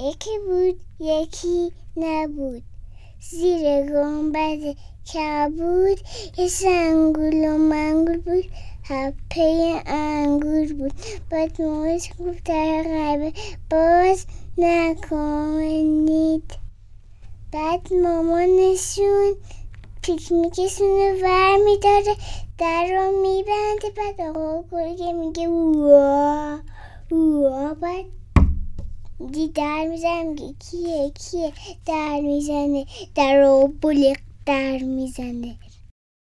یکی بود یکی نبود. زیر گنبد کبود یه سنگول و منگول بود. هپه انگور بود. بعد موش گفت در غیبه باز نکنید. بعد مامانشون پیکنیکشون رو ور میداره در رو میبنده. بعد آقا گرگه میگه وا وا بعد دی در می‌زنه میگه کیه؟ کیه؟ در می‌زنه. در رو بلیق در می‌زنه.